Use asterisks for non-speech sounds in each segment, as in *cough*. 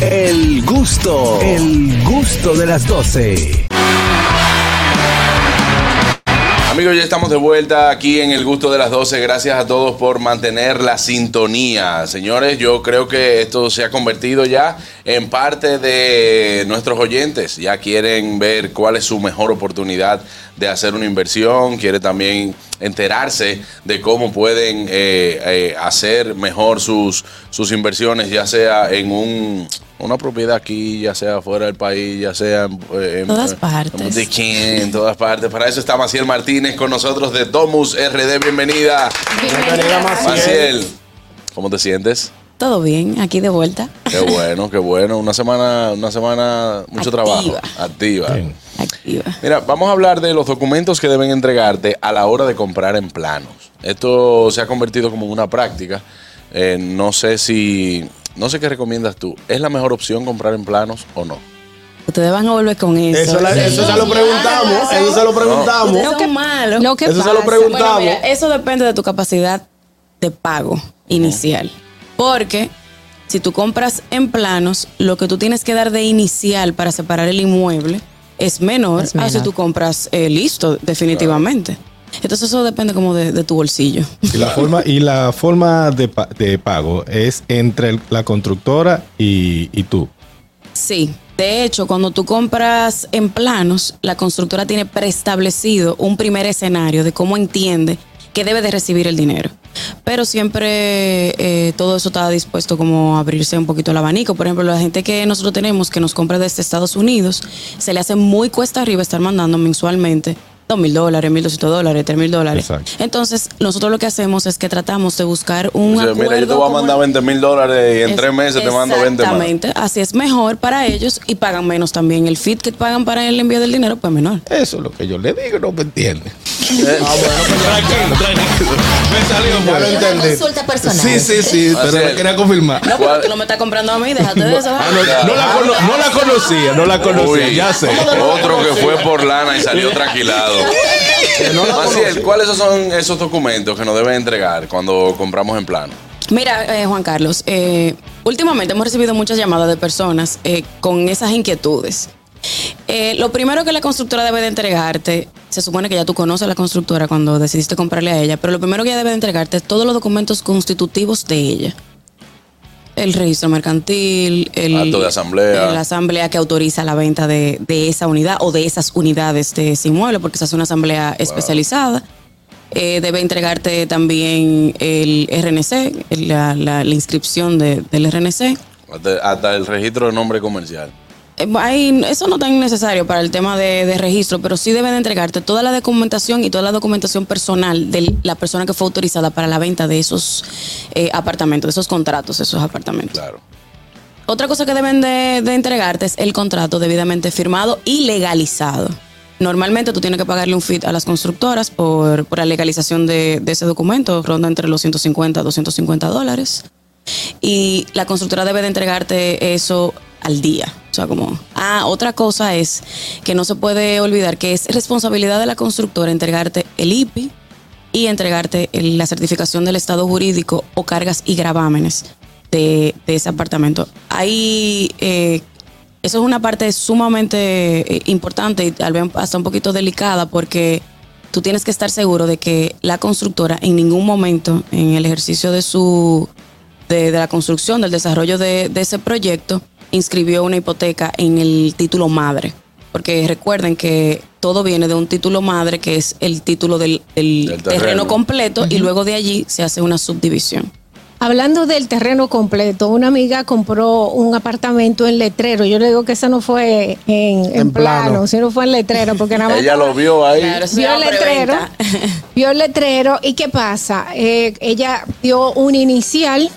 El gusto, el gusto de las 12. Amigos, ya estamos de vuelta aquí en el gusto de las 12. Gracias a todos por mantener la sintonía. Señores, yo creo que esto se ha convertido ya en parte de nuestros oyentes. Ya quieren ver cuál es su mejor oportunidad de hacer una inversión. Quiere también enterarse de cómo pueden eh, eh, hacer mejor sus, sus inversiones, ya sea en un, una propiedad aquí, ya sea fuera del país, ya sea en, eh, en- Todas partes. ¿De quién? En todas partes. Para eso está Maciel Martínez con nosotros de Domus RD. Bienvenida. Bienvenida, Maciel. Maciel, ¿cómo te sientes? Todo bien, aquí de vuelta. Qué bueno, qué bueno. Una semana, una semana, mucho Activa. trabajo. Activa. Activa. Mira, vamos a hablar de los documentos que deben entregarte a la hora de comprar en planos. Esto se ha convertido como en una práctica. Eh, no sé si, no sé qué recomiendas tú. ¿Es la mejor opción comprar en planos o no? Ustedes van a volver con eso. Eso, la- eso se lo preguntamos, eso se lo preguntamos. Ustedes son malos. Lo que Eso se pasa, lo preguntamos. Bueno, mira, eso depende de tu capacidad de pago inicial. Porque si tú compras en planos, lo que tú tienes que dar de inicial para separar el inmueble es menor, Es a si tú compras eh, listo, definitivamente. Entonces eso depende como de, de tu bolsillo. Y la forma, y la forma de, pa- de pago es entre el- la constructora y, y tú. Sí, de hecho, cuando tú compras en planos, la constructora tiene preestablecido un primer escenario de cómo entiende que debe de recibir el dinero. Pero siempre eh, todo eso está dispuesto como a abrirse un poquito el abanico. Por ejemplo, la gente que nosotros tenemos que nos compra desde Estados Unidos, se le hace muy cuesta arriba estar mandando mensualmente dos mil dólares, mil doscientos dólares, tres mil dólares. Exacto. Entonces, nosotros lo que hacemos es que tratamos de buscar un Dice, acuerdo. mira, yo te voy a mandar 20 mil dólares y en es- tres meses te mando 20 más. Exactamente, así es mejor para ellos y pagan menos también. El fit que pagan para el envío del dinero, pues menor. Eso es lo que yo le digo, no me entiende. *laughs* Tranquilo, tranquilo. Me salió Ya lo entendí. consulta personal. Sí, sí, sí, pero le quería confirmar. No, porque tú no me estás comprando a mí, déjate de eso. Ah, ¿vale? no, no la, cono- no la conocía, no la conocía, Uy, ya sé. Otro que fue por lana y salió tranquilado. *laughs* Maciel, ¿cuáles son esos documentos que nos deben entregar cuando compramos en plano? Mira, eh, Juan Carlos, eh, últimamente hemos recibido muchas llamadas de personas eh, con esas inquietudes. Eh, lo primero que la constructora debe de entregarte, se supone que ya tú conoces a la constructora cuando decidiste comprarle a ella, pero lo primero que ella debe de entregarte es todos los documentos constitutivos de ella. El registro mercantil, el Acto de asamblea. La asamblea que autoriza la venta de, de esa unidad o de esas unidades de ese inmueble, porque se hace una asamblea especializada. Eh, debe entregarte también el RNC, la, la- la inscripción de- del RNC. Hasta, hasta el registro de nombre comercial. Eh, ahí, eso no tan necesario para el tema de, de registro, pero sí deben de entregarte toda la documentación y toda la documentación personal de la persona que fue autorizada para la venta de esos eh, apartamentos, de esos contratos, esos apartamentos. Claro. Otra cosa que deben de, de entregarte es el contrato debidamente firmado y legalizado. Normalmente tú tienes que pagarle un fit a las constructoras por, por la legalización de, de ese documento, ronda entre los 150 a 250 dólares. Y la constructora debe de entregarte eso al día. O sea, como... Ah, otra cosa es que no se puede olvidar que es responsabilidad de la constructora entregarte el IPI y entregarte la certificación del estado jurídico o cargas y gravámenes de, ese apartamento. Ahí, eh, eso es una parte sumamente eh, importante y tal vez hasta un poquito delicada porque tú tienes que estar seguro de que la constructora en ningún momento en el ejercicio de su de, de la construcción, del desarrollo de, de ese proyecto, inscribió una hipoteca en el título madre. Porque recuerden que todo viene de un título madre, que es el título del, del Del terreno. terreno. completo, y luego de allí se hace una subdivisión. Hablando del terreno completo, una amiga compró un apartamento en letrero. Yo le digo que eso no fue en, en En plano, plano. sino fue en letrero, porque nada *laughs* más Ella lo vio ahí. Claro, vio el letrero, vio el letrero y qué pasa, Eh, ella dio un inicial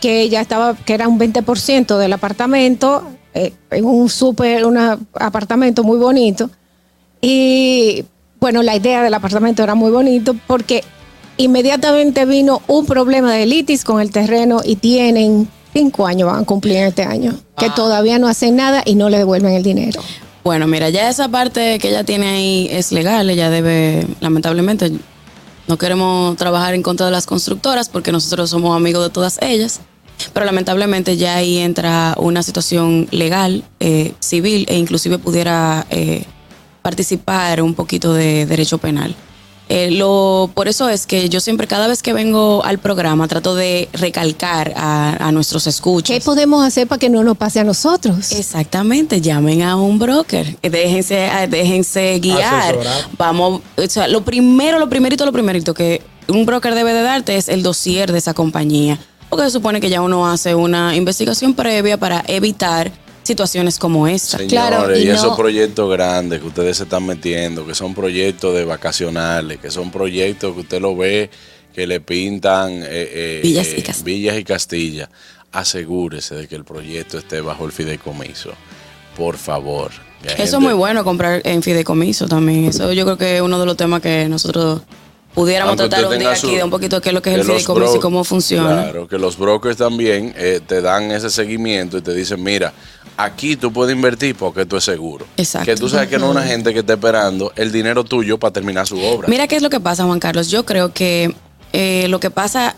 que ya estaba, que era un 20% del apartamento, eh, en un súper, un apartamento muy bonito. Y bueno, la idea del apartamento era muy bonito porque inmediatamente vino un problema de litis con el terreno y tienen cinco años, van a cumplir este año, que todavía no hacen nada y no le devuelven el dinero. Bueno, mira, ya esa parte que ella tiene ahí es legal, ella debe, lamentablemente, no queremos trabajar en contra de las constructoras porque nosotros somos amigos de todas ellas. Pero lamentablemente ya ahí entra una situación legal, eh, civil e inclusive pudiera eh, participar un poquito de derecho penal. Eh, lo, por eso es que yo siempre, cada vez que vengo al programa, trato de recalcar a, a nuestros escuchas. ¿Qué podemos hacer para que no nos pase a nosotros? Exactamente, llamen a un broker, eh, déjense, eh, déjense guiar. Asesorar. Vamos, o sea, lo primero, lo primerito, lo primerito que un broker debe de darte es el dossier de esa compañía. Porque se supone que ya uno hace una investigación previa para evitar situaciones como esta. Señores, Claro, y, y esos proyectos grandes que ustedes se están metiendo, que son proyectos de vacacionales, que son proyectos que usted lo ve, que le pintan eh, eh, Villas y eh, Castilla. Villas y Castilla, asegúrese de que el proyecto esté bajo el fideicomiso. Por favor. Eso es muy bueno comprar en fideicomiso también. Eso yo creo que es uno de los temas que nosotros pudiéramos Aunque tratar un día su- aquí de un poquito qué es lo que es el que fideicomiso y cómo funciona. Claro, que los brokers también eh, te dan ese seguimiento y te dicen, mira, aquí tú puedes invertir porque tú es seguro. Exacto. Que tú sabes que no es una gente que está esperando el dinero tuyo para terminar su obra. Mira qué es lo que pasa, Juan Carlos. Yo creo que eh, lo que pasa,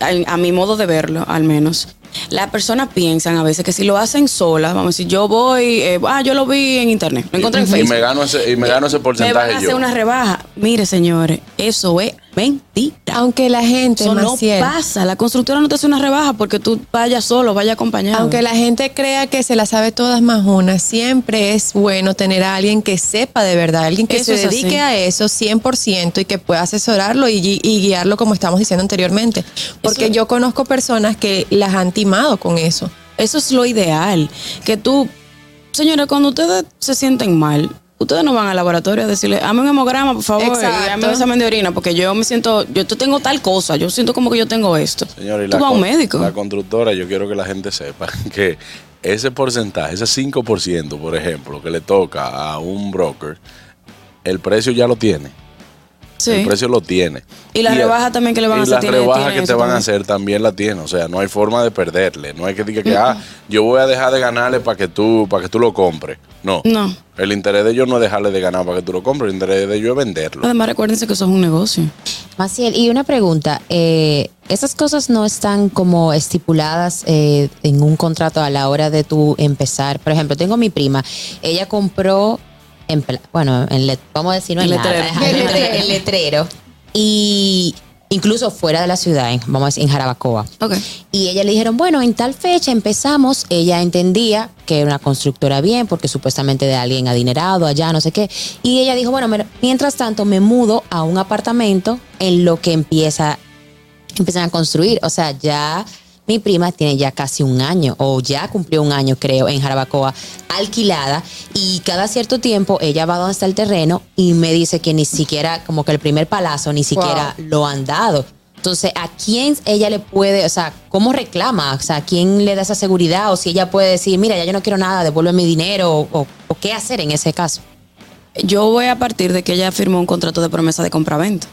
a, a mi modo de verlo al menos, las personas piensan a veces que si lo hacen solas, vamos a decir, yo voy, eh, ah, yo lo vi en internet, lo encontré en y Facebook. me gano ese, y me gano ese Me van porcentaje a hacer yo. una rebaja. Mire, señores, eso es mentira. Aunque la gente, Eso no Maciel, pasa. La constructora no te hace una rebaja porque tú vayas solo, vayas acompañado. Aunque la gente crea que se la sabe todas más una, siempre es bueno tener a alguien que sepa de verdad, alguien que Eso se dedique a eso 100% y que pueda asesorarlo y, gui- y guiarlo como estamos diciendo anteriormente. Porque Eso- yo conozco personas que las han timado con eso. Eso es lo ideal. Que tú, señores, cuando ustedes se sienten mal, ustedes no van al laboratorio a decirle, hazme un hemograma, por favor, Exacto. y hazme un examen de orina, porque yo me siento, yo te- tengo tal cosa, yo siento como que yo tengo esto. Señor, y tú la, vas a un médico. la constructora, yo quiero que la gente sepa *laughs* que ese porcentaje, ese 5%, por ejemplo, que le toca a un broker, el precio ya lo tiene. Sí. El precio lo tiene. Y la el- rebaja también que le van a y hacer las tiene- rebajas tiene que te van a también. hacer también la tiene. O sea, no hay forma de perderle. No hay que decir que, ah, yo voy a dejar de ganarle para que tú para que tú lo compres. No. No. El interés de ellos no es dejarle de ganar para que tú lo compres. El interés de ellos es venderlo. Además, recuérdense que eso es un negocio. Maciel, y una pregunta, eh, ¿esas cosas no están como estipuladas eh, en un contrato a la hora de tú empezar? Por ejemplo, tengo mi prima, ella compró, en, bueno, en let- vamos a decir, no en nada, letrero. *laughs* en letrero, en letrero, y incluso fuera de la ciudad, en- vamos a decir, en Jarabacoa. Ok. Y ella le dijeron, bueno, en tal fecha empezamos. Ella entendía que era una constructora bien, porque supuestamente de alguien adinerado allá, no sé qué. Y ella dijo, bueno, mientras tanto me mudo a un apartamento en lo que empieza, empiezan a construir. O sea, ya mi prima tiene ya casi un año, o ya cumplió un año, creo, en Jarabacoa, alquilada. Y cada cierto tiempo ella va donde está el terreno y me dice que ni siquiera, como que el primer palazo, ni siquiera lo han dado. Entonces, ¿a quién ella le puede, o sea, cómo reclama? O sea, ¿a quién le da esa seguridad? O si ella puede decir, mira, ya yo no quiero nada, devuelve mi dinero, o, o- o qué hacer en ese caso. Yo voy a partir de que ella firmó un contrato de promesa de compraventa.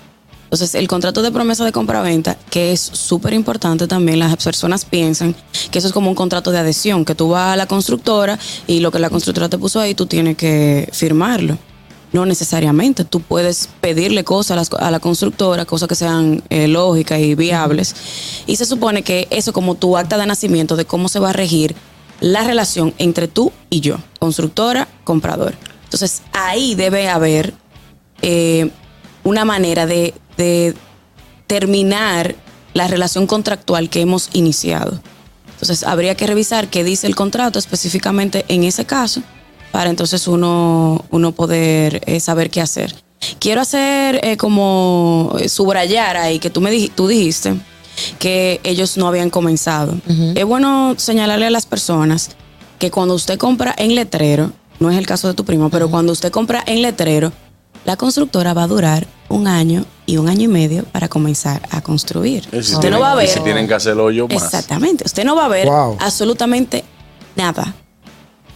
Entonces, el contrato de promesa de compraventa, que es súper importante también, las personas piensan que eso es como un contrato de adhesión, que tú vas a la constructora y lo que la constructora te puso ahí, tú tienes que firmarlo. No necesariamente, tú puedes pedirle cosas a, la constructora, cosas que sean eh, lógicas y viables. Y se supone que eso como tu acta de nacimiento de cómo se va a regir la relación entre tú y yo, constructora, comprador. Entonces, ahí debe haber eh, una manera de, de terminar la relación contractual que hemos iniciado. Entonces, habría que revisar qué dice el contrato específicamente en ese caso para entonces uno, uno poder eh, saber qué hacer. Quiero hacer eh, como eh, subrayar ahí que tú, me dij- tú dijiste que ellos no habían comenzado. Es bueno señalarle a las personas que cuando usted compra en letrero, no es el caso de tu primo, pero cuando usted compra en letrero, la constructora va a durar un año y un año y medio para comenzar a construir. Si usted tienen- no va a y ver. si tienen que hacerlo yo más. Exactamente. Usted no va a ver Wow. absolutamente nada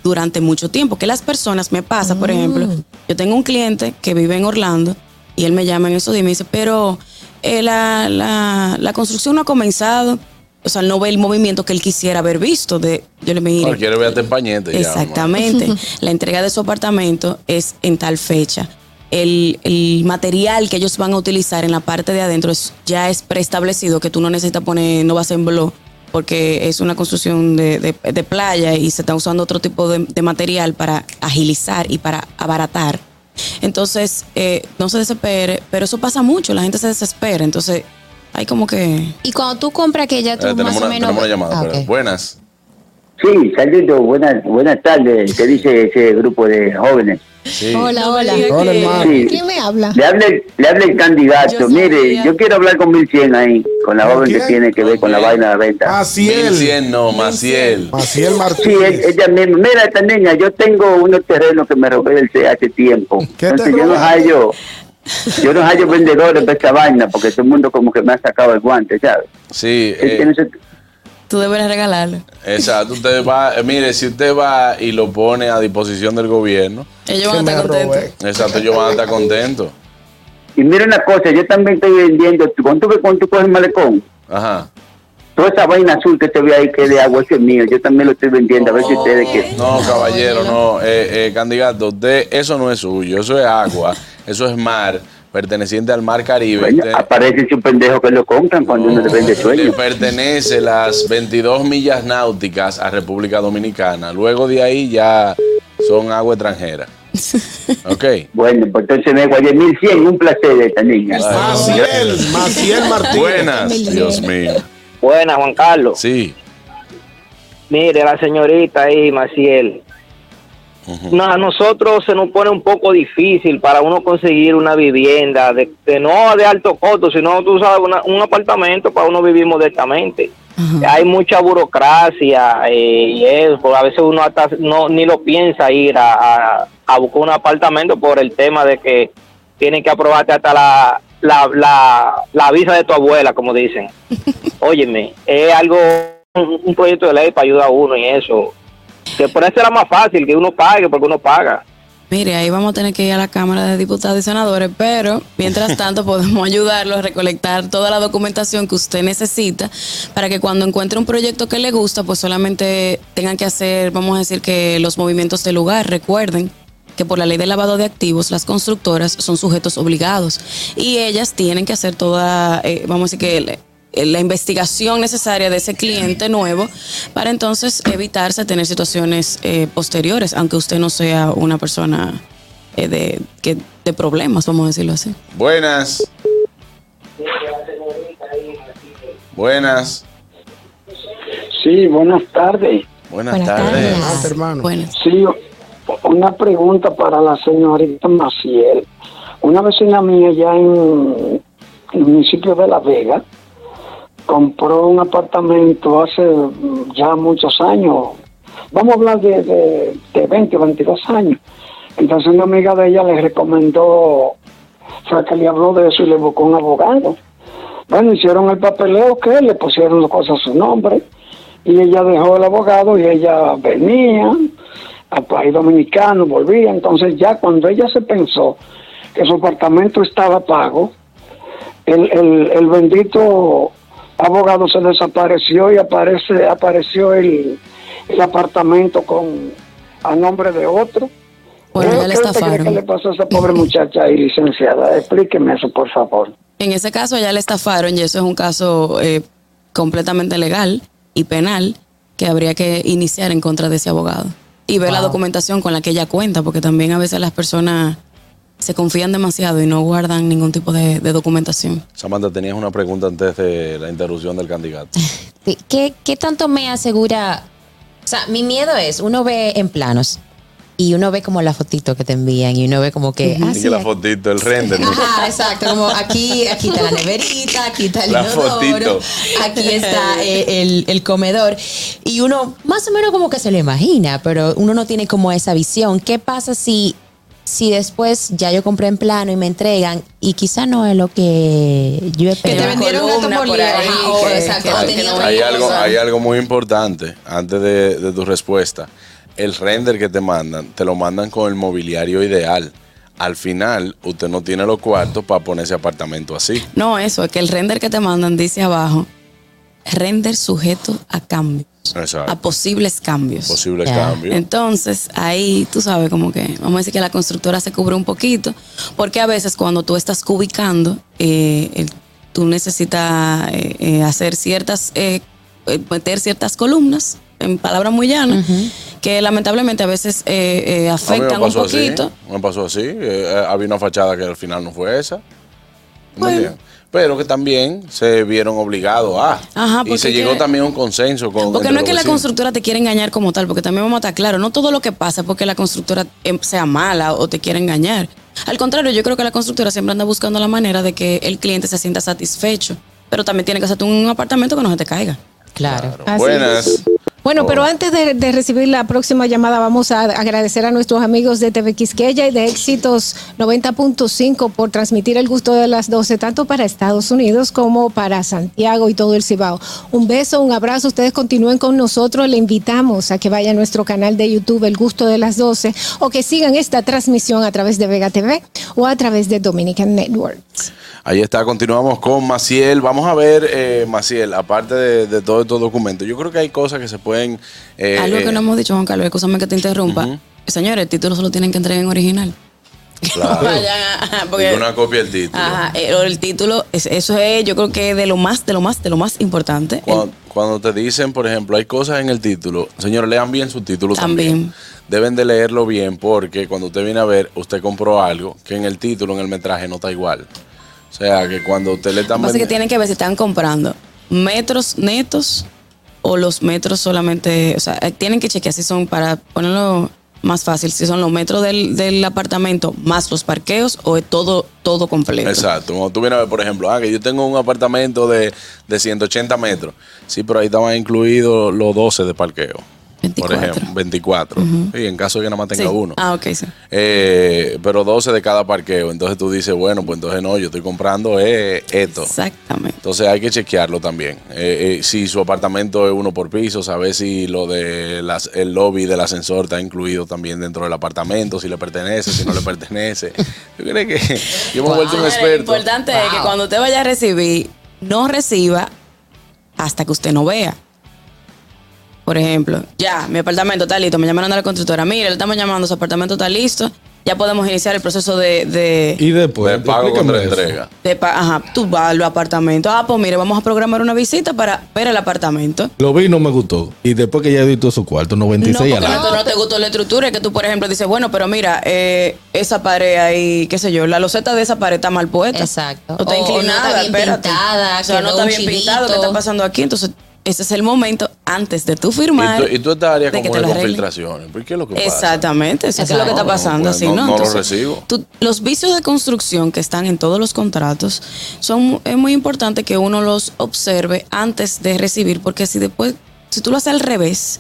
durante mucho tiempo. Que las personas me pasa, por ejemplo, yo tengo un cliente que vive en Orlando y él me llama en esos días y me dice, pero eh, la, la- la construcción no ha comenzado. O sea, él no ve el movimiento que él quisiera haber visto. De, yo le dije, No, quiere ver en pañete ya, Exactamente. la entrega de su apartamento es en tal fecha. El, el material que ellos van a utilizar en la parte de adentro es- ya es preestablecido, que tú no necesitas poner, no vas en blog porque es una construcción de, de- de playa y se está usando otro tipo de, de material para agilizar y para abaratar. Entonces, eh, no se desespere, pero eso pasa mucho, la gente se desespera, entonces hay como que... Y cuando tú compras que ya tú Eh, tenemos, más o una, menos... tenemos una llamada. Ah, pero- ok. Buenas. Sí, saludos, buenas, buenas tardes. ¿Qué dice ese grupo de jóvenes? Sí. Hola, hola. Hola, hermano. Sí. ¿Quién me habla? Le habla, el- le habla el candidato. Yo sabía. Mire, yo quiero hablar con 1100 ahí, con la ¿Con joven que tiene que ver con la vaina de la venta. Maciel. 1100 no, Maciel. Maciel Sí, Martínez. ella misma. Mira, esta niña, yo tengo unos terrenos que me robé hace tiempo. ¿Qué te Entonces yo no hallo, yo no hallo vendedores de esta vaina porque todo el mundo como que me ha sacado el guante, ¿sabes? Sí, eh, Tú deberías regalarle. exacto. Usted va, eh, mire, si usted va y lo pone a disposición del gobierno, Ellos Que van a estar contentos. robé. exacto, ellos van a estar contentos. Y mira una cosa, yo también estoy vendiendo, cuando tú, cuando tú coges el malecón, Ajá. toda esa vaina azul que se ve ahí que es de agua, ese es mío, yo también lo estoy vendiendo, a ver si ustedes que... No, caballero, no. Eh, eh, candidato, usted, eso no es suyo, eso es agua, eso es mar, perteneciente al mar Caribe. Bueno, aparece un pendejo que lo compran cuando uno le vende Le sueño. pertenece las 22 millas náuticas a República Dominicana. Luego de ahí ya son agua extranjera. *laughs* Ok. Bueno, pues entonces me guardé 1100, un placer esta niña. Maciel. Maciel Martínez. Buenas, Dios mío. Buenas, Juan Carlos. Sí. Mire, la señorita ahí, Maciel. No, a nosotros se nos pone un poco difícil para uno conseguir una vivienda, de, de no de alto costo, sino tú sabes, una- un apartamento para uno vivir modestamente. Hay mucha burocracia eh, y eso, porque a veces uno hasta no ni lo piensa ir a, a- a buscar un apartamento por el tema de que tienen que aprobarte hasta la, la, la, la visa de tu abuela, como dicen. *laughs* Óyeme, es algo, un, un proyecto de ley para ayudar a uno y eso. Que por eso era más fácil que uno pague, porque uno paga. Mire, ahí vamos a tener que ir a la Cámara de Diputados y Senadores, pero mientras *laughs* tanto podemos ayudarlo a recolectar toda la documentación que usted necesita para que cuando encuentre un proyecto que le gusta, pues solamente tengan que hacer, vamos a decir que los movimientos del lugar. Recuerden que por la ley de lavado de activos, las constructoras son sujetos obligados y ellas tienen que hacer toda, eh, vamos a decir que la investigación necesaria de ese cliente nuevo para entonces evitarse tener situaciones eh, posteriores, aunque usted no sea una persona eh, de, que, de problemas, vamos a decirlo así. Buenas. Buenas. Sí, buenas tardes. Buenas, Buenas tardes. hermano. Bueno, Sí, una pregunta para la señorita Maciel. Una vecina mía ya en el municipio de La Vega compró un apartamento hace mm, ya muchos años. Vamos a hablar de, de, de 20 o 22 años. Entonces una amiga de ella le recomendó, fue que le habló de eso y le buscó un abogado. Bueno, hicieron el papeleo que le pusieron las cosas a su nombre y ella dejó el abogado y ella venía al país dominicano, volvía. Entonces ya cuando ella se pensó que su apartamento estaba pago, el, el, el bendito abogado se desapareció y aparece apareció el, el apartamento con a nombre de otro. Bueno, ¿Qué- ya le qué estafaron. que le pasó a esa pobre muchacha ahí, licenciada? Explíqueme eso, por favor. en ese caso ya le estafaron y eso es un caso eh, completamente legal y penal que habría que iniciar en contra de ese abogado y ver la documentación con la que ella cuenta, porque también a veces las personas se confían demasiado y no guardan ningún tipo de, de documentación. Samantha, tenías una pregunta antes de la interrupción del candidato. *laughs* ¿Qué, ¿Qué tanto me asegura? O sea, mi miedo es, uno ve en planos y uno ve como la fotito que te envían y uno ve como que... ah, Así sí, que la fotito, el render. ¿no? Ajá, exacto, como aquí, aquí está la neverita, aquí está el La inodoro, fotito. aquí está *laughs* eh, el, el comedor. Y uno más o menos como que se lo imagina, pero uno no tiene como esa visión. ¿Qué pasa si, si después ya yo compré en plano y me entregan y quizá no es lo que yo Que esperaba? te vendieron un gato columna por ahí, que- exacto, que- que hay algo, hay algo muy importante antes de, de tu respuesta. El render que te mandan, te lo mandan con el mobiliario ideal. Al final, usted no tiene los cuartos para poner ese apartamento así. No, eso, es que el render que te mandan dice abajo, render sujeto a a posibles cambios. Entonces, ahí tú sabes como que, vamos a decir que la constructora se cubre un poquito, porque a veces cuando tú estás cubicando, eh, el- tú necesitas eh, eh, hacer ciertas eh, eh, meter ciertas columnas, en palabras muy llanas, que lamentablemente a veces eh, eh, A mí me afectan un así, poquito. me pasó así. había una fachada que al final no fue esa. ¿Me Bueno. Pero que también se vieron obligados a. Ajá, y se llegó que- también a un consenso con. Porque no es que la constructora te quiera engañar como tal, porque también vamos a estar claro, no todo lo que pasa es porque la constructora em, sea mala o te quiera engañar. Al contrario, yo creo que la constructora siempre anda buscando la manera de que el cliente se sienta satisfecho, pero también tiene que hacerte un apartamento que no se te caiga. Claro. Así Buenas. Bueno, Oh. pero antes de, de recibir la próxima llamada, vamos a agradecer a nuestros amigos de TV Quisqueya y de Éxitos 90.5 por transmitir el gusto de las 12, tanto para Estados Unidos como para Santiago y todo el Cibao. Un beso, un abrazo. Ustedes continúen con nosotros. Le invitamos a que vaya a nuestro canal de YouTube, El Gusto de las 12, o que sigan esta transmisión a través de Vega TV o a través de Dominican Networks. Ahí está, continuamos con Maciel. Vamos a ver, eh, Maciel, aparte de, de todos estos documentos, yo creo que hay cosas que se pueden. eh, Algo que eh, no hemos dicho, Juan Carlos, escúchame que te interrumpa. Señores, el título solo tienen que entregar en original. claro, *laughs* ajá, porque- una copia del título. Ajá, eh, el título, es- eso es, yo creo que de lo más, de lo más, de lo más importante. Cuando, cuando te dicen, por ejemplo, hay cosas en el título, señores, lean bien su título también. También. Deben de leerlo bien porque cuando usted viene a ver, usted compró algo que en el título, en el metraje, no está igual. O sea, que cuando usted le Lo están que es que tienen que ver si están comprando metros netos o los metros solamente, o sea, eh, tienen que chequear si son, para ponerlo más fácil, si son los metros del, del apartamento más los parqueos o es todo, todo completo. Exacto. Cuando tú vienes a ver, por ejemplo, ah, que yo tengo un apartamento de, de 180 metros. Sí, pero ahí estaban incluidos los 12 de parqueo. Por 24. ejemplo, 24. Sí, en caso de que nada más tenga Sí. uno. Ah, ok, sí. Eh, pero 12 de cada parqueo. Entonces tú dices, bueno, pues entonces no, yo estoy comprando eh, esto. Exactamente. Entonces hay que chequearlo también. Eh, eh, si su apartamento es uno por piso, saber si lo de las, el lobby del ascensor está incluido también dentro del apartamento, si le pertenece, si no le *laughs* pertenece. Yo creo que *laughs* yo me he vuelto un Ahora, Lo experto. importante es que cuando usted vaya a recibir, no reciba hasta que usted no vea. Por ejemplo, ya, mi apartamento está listo, me llamaron a la constructora, mire, le estamos llamando, su apartamento está listo, ya podemos iniciar el proceso de, de, Y después, de pago contra entrega. de pa- ajá, tú vas al apartamento, ah, pues mire, vamos a programar una visita para ver el apartamento. Lo vi y no me gustó. Y después que ya editó su cuarto, No, 96 porque al no, año. no te gustó la estructura, es que tú, por ejemplo, dices, bueno, pero mira, eh, esa pared ahí, qué sé yo, la loseta de esa pared está mal puesta. Exacto. O está O no está inclinada, bien espérate. pintada, O sea, no está bien pintado, ¿qué chivito. está pasando aquí? Entonces, ese es el momento antes de tú firmar. Y tú, y tú estarías de que como te de lo arreglen. filtraciones. ¿Por qué es lo que pasa? Exactamente, eso es lo que está pasando, pues, así, no- ¿no? no lo Entonces, recibo. tú- los vicios de construcción que están en todos los contratos son es muy importante que uno los observe antes de recibir, porque si después, si tú lo haces al revés,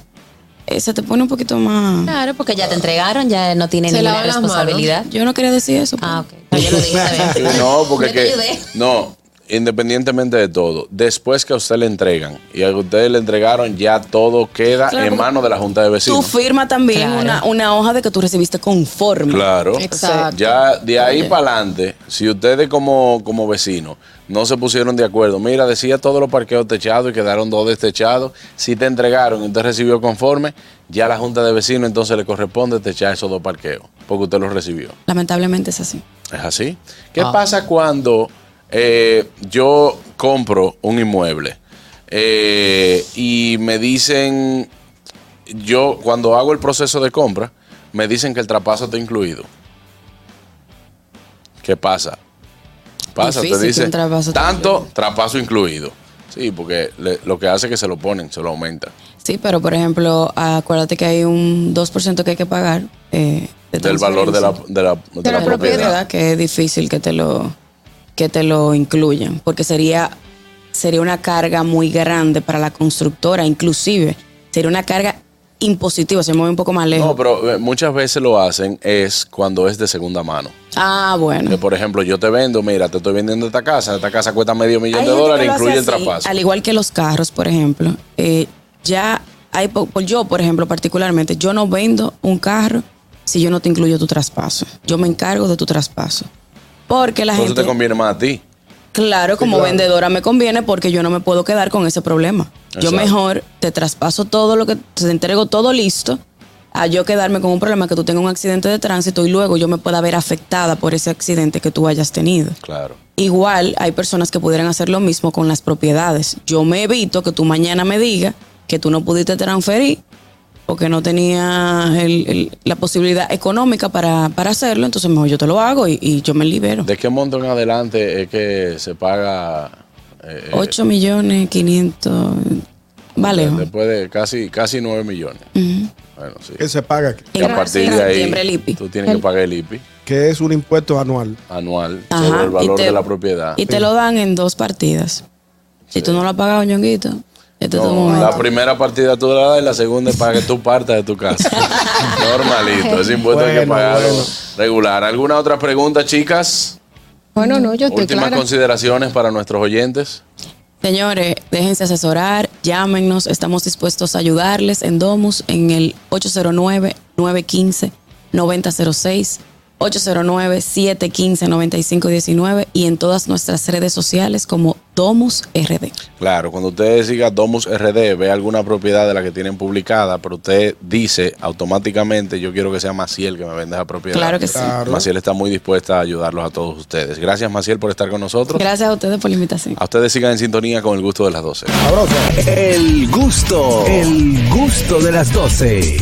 eh, se te pone un poquito más. Claro, porque ya te entregaron, ya no tiene Se ninguna responsabilidad. Yo no quería decir eso. Ah, ok. No, yo lo dije, está bien. No, porque Yo te que, ayudé. no, independientemente de todo, después que a usted le entregan y a ustedes le entregaron, ya todo queda Claro, en manos de la Junta de Tú Vecinos. firmas también Claro. una, una hoja de que tú recibiste conforme. Claro. Exacto. Ya de ahí para adelante, si ustedes como, como vecinos no se pusieron de acuerdo, mira, decía todos los parqueos techados y quedaron dos destechados, si te entregaron y usted recibió conforme, ya la Junta de Vecinos entonces le corresponde techar esos dos parqueos, porque usted los recibió. Lamentablemente es así. ¿Es así? ¿Qué Ah. pasa cuando eh, yo compro un inmueble eh, y me dicen, yo cuando hago el proceso de compra, me dicen que el traspaso está incluido? ¿Qué pasa? Pasa, Difícil te dice, tanto traspaso incluido. Sí, porque le- lo que hace es que se lo ponen, se lo aumentan. Sí, pero por ejemplo, acuérdate que hay un 2% que hay que pagar. eh, de Del valor de la, de la, de de la la propiedad. propiedad, que es difícil que te lo que te lo incluyan, porque sería sería una carga muy grande para la constructora, inclusive sería una carga impositiva, se mueve un poco más lejos. No, pero eh, muchas veces lo hacen es cuando es de segunda mano. ah, bueno. Que por ejemplo, yo te vendo, mira, te estoy vendiendo esta casa, esta casa cuesta medio millón Hay de dólares, incluye el traspaso. Al igual que los carros, por ejemplo, eh, ya hay, po- por yo, por ejemplo, particularmente, yo no vendo un carro si yo no te incluyo tu traspaso. Yo me encargo de tu traspaso. Porque la Por eso gente... te conviene más a ti. Claro, como vendedora me conviene porque yo no me puedo quedar con ese problema. Yo mejor te traspaso todo lo que te entrego todo listo a yo quedarme con un problema que tú tengas un accidente de tránsito y luego yo me pueda ver afectada por ese accidente que tú hayas tenido. Claro. Igual hay personas que pudieran hacer lo mismo con las propiedades. Yo me evito que tú mañana me digas que tú no pudiste transferir porque no tenía el- el- la posibilidad económica para, para hacerlo, entonces mejor yo te lo hago y, y yo me libero. ¿De qué monto en adelante es que se paga? eh, 8 millones 500. Vale. Después de casi, casi 9 millones. Bueno, sí. ¿Qué se paga? Y a partir de ahí, septiembre el IPI. tú tienes que pagar el IPI Que es un impuesto anual. anual Ajá, sobre el y valor te- de la propiedad. Y te lo dan en dos partidas. Si tú no lo has pagado, ñonguito, este es No, la primera partida tú la das y la segunda es para que tú partas de tu casa. *laughs* Normalito, ese impuesto hay que Bueno, pagarlo bueno. regular. ¿Alguna otra pregunta, chicas? Bueno, no, yo estoy Últimas clara. consideraciones para nuestros oyentes. Señores, déjense asesorar, llámenos, estamos dispuestos a ayudarles en Domus en el 809-915-9006, 809-715-9519 y en todas nuestras redes sociales como Domus RD. Claro, cuando usted siga Domus RD, ve alguna propiedad de la que tienen publicada, pero usted dice automáticamente, yo quiero que sea Maciel que me venda esa propiedad. Claro que sí. Claro. Maciel está muy dispuesta a ayudarlos a todos ustedes. Gracias, Maciel, por estar con nosotros. Gracias a ustedes por la invitación. A ustedes sigan en sintonía con el gusto de las 12. El gusto, el gusto de las 12.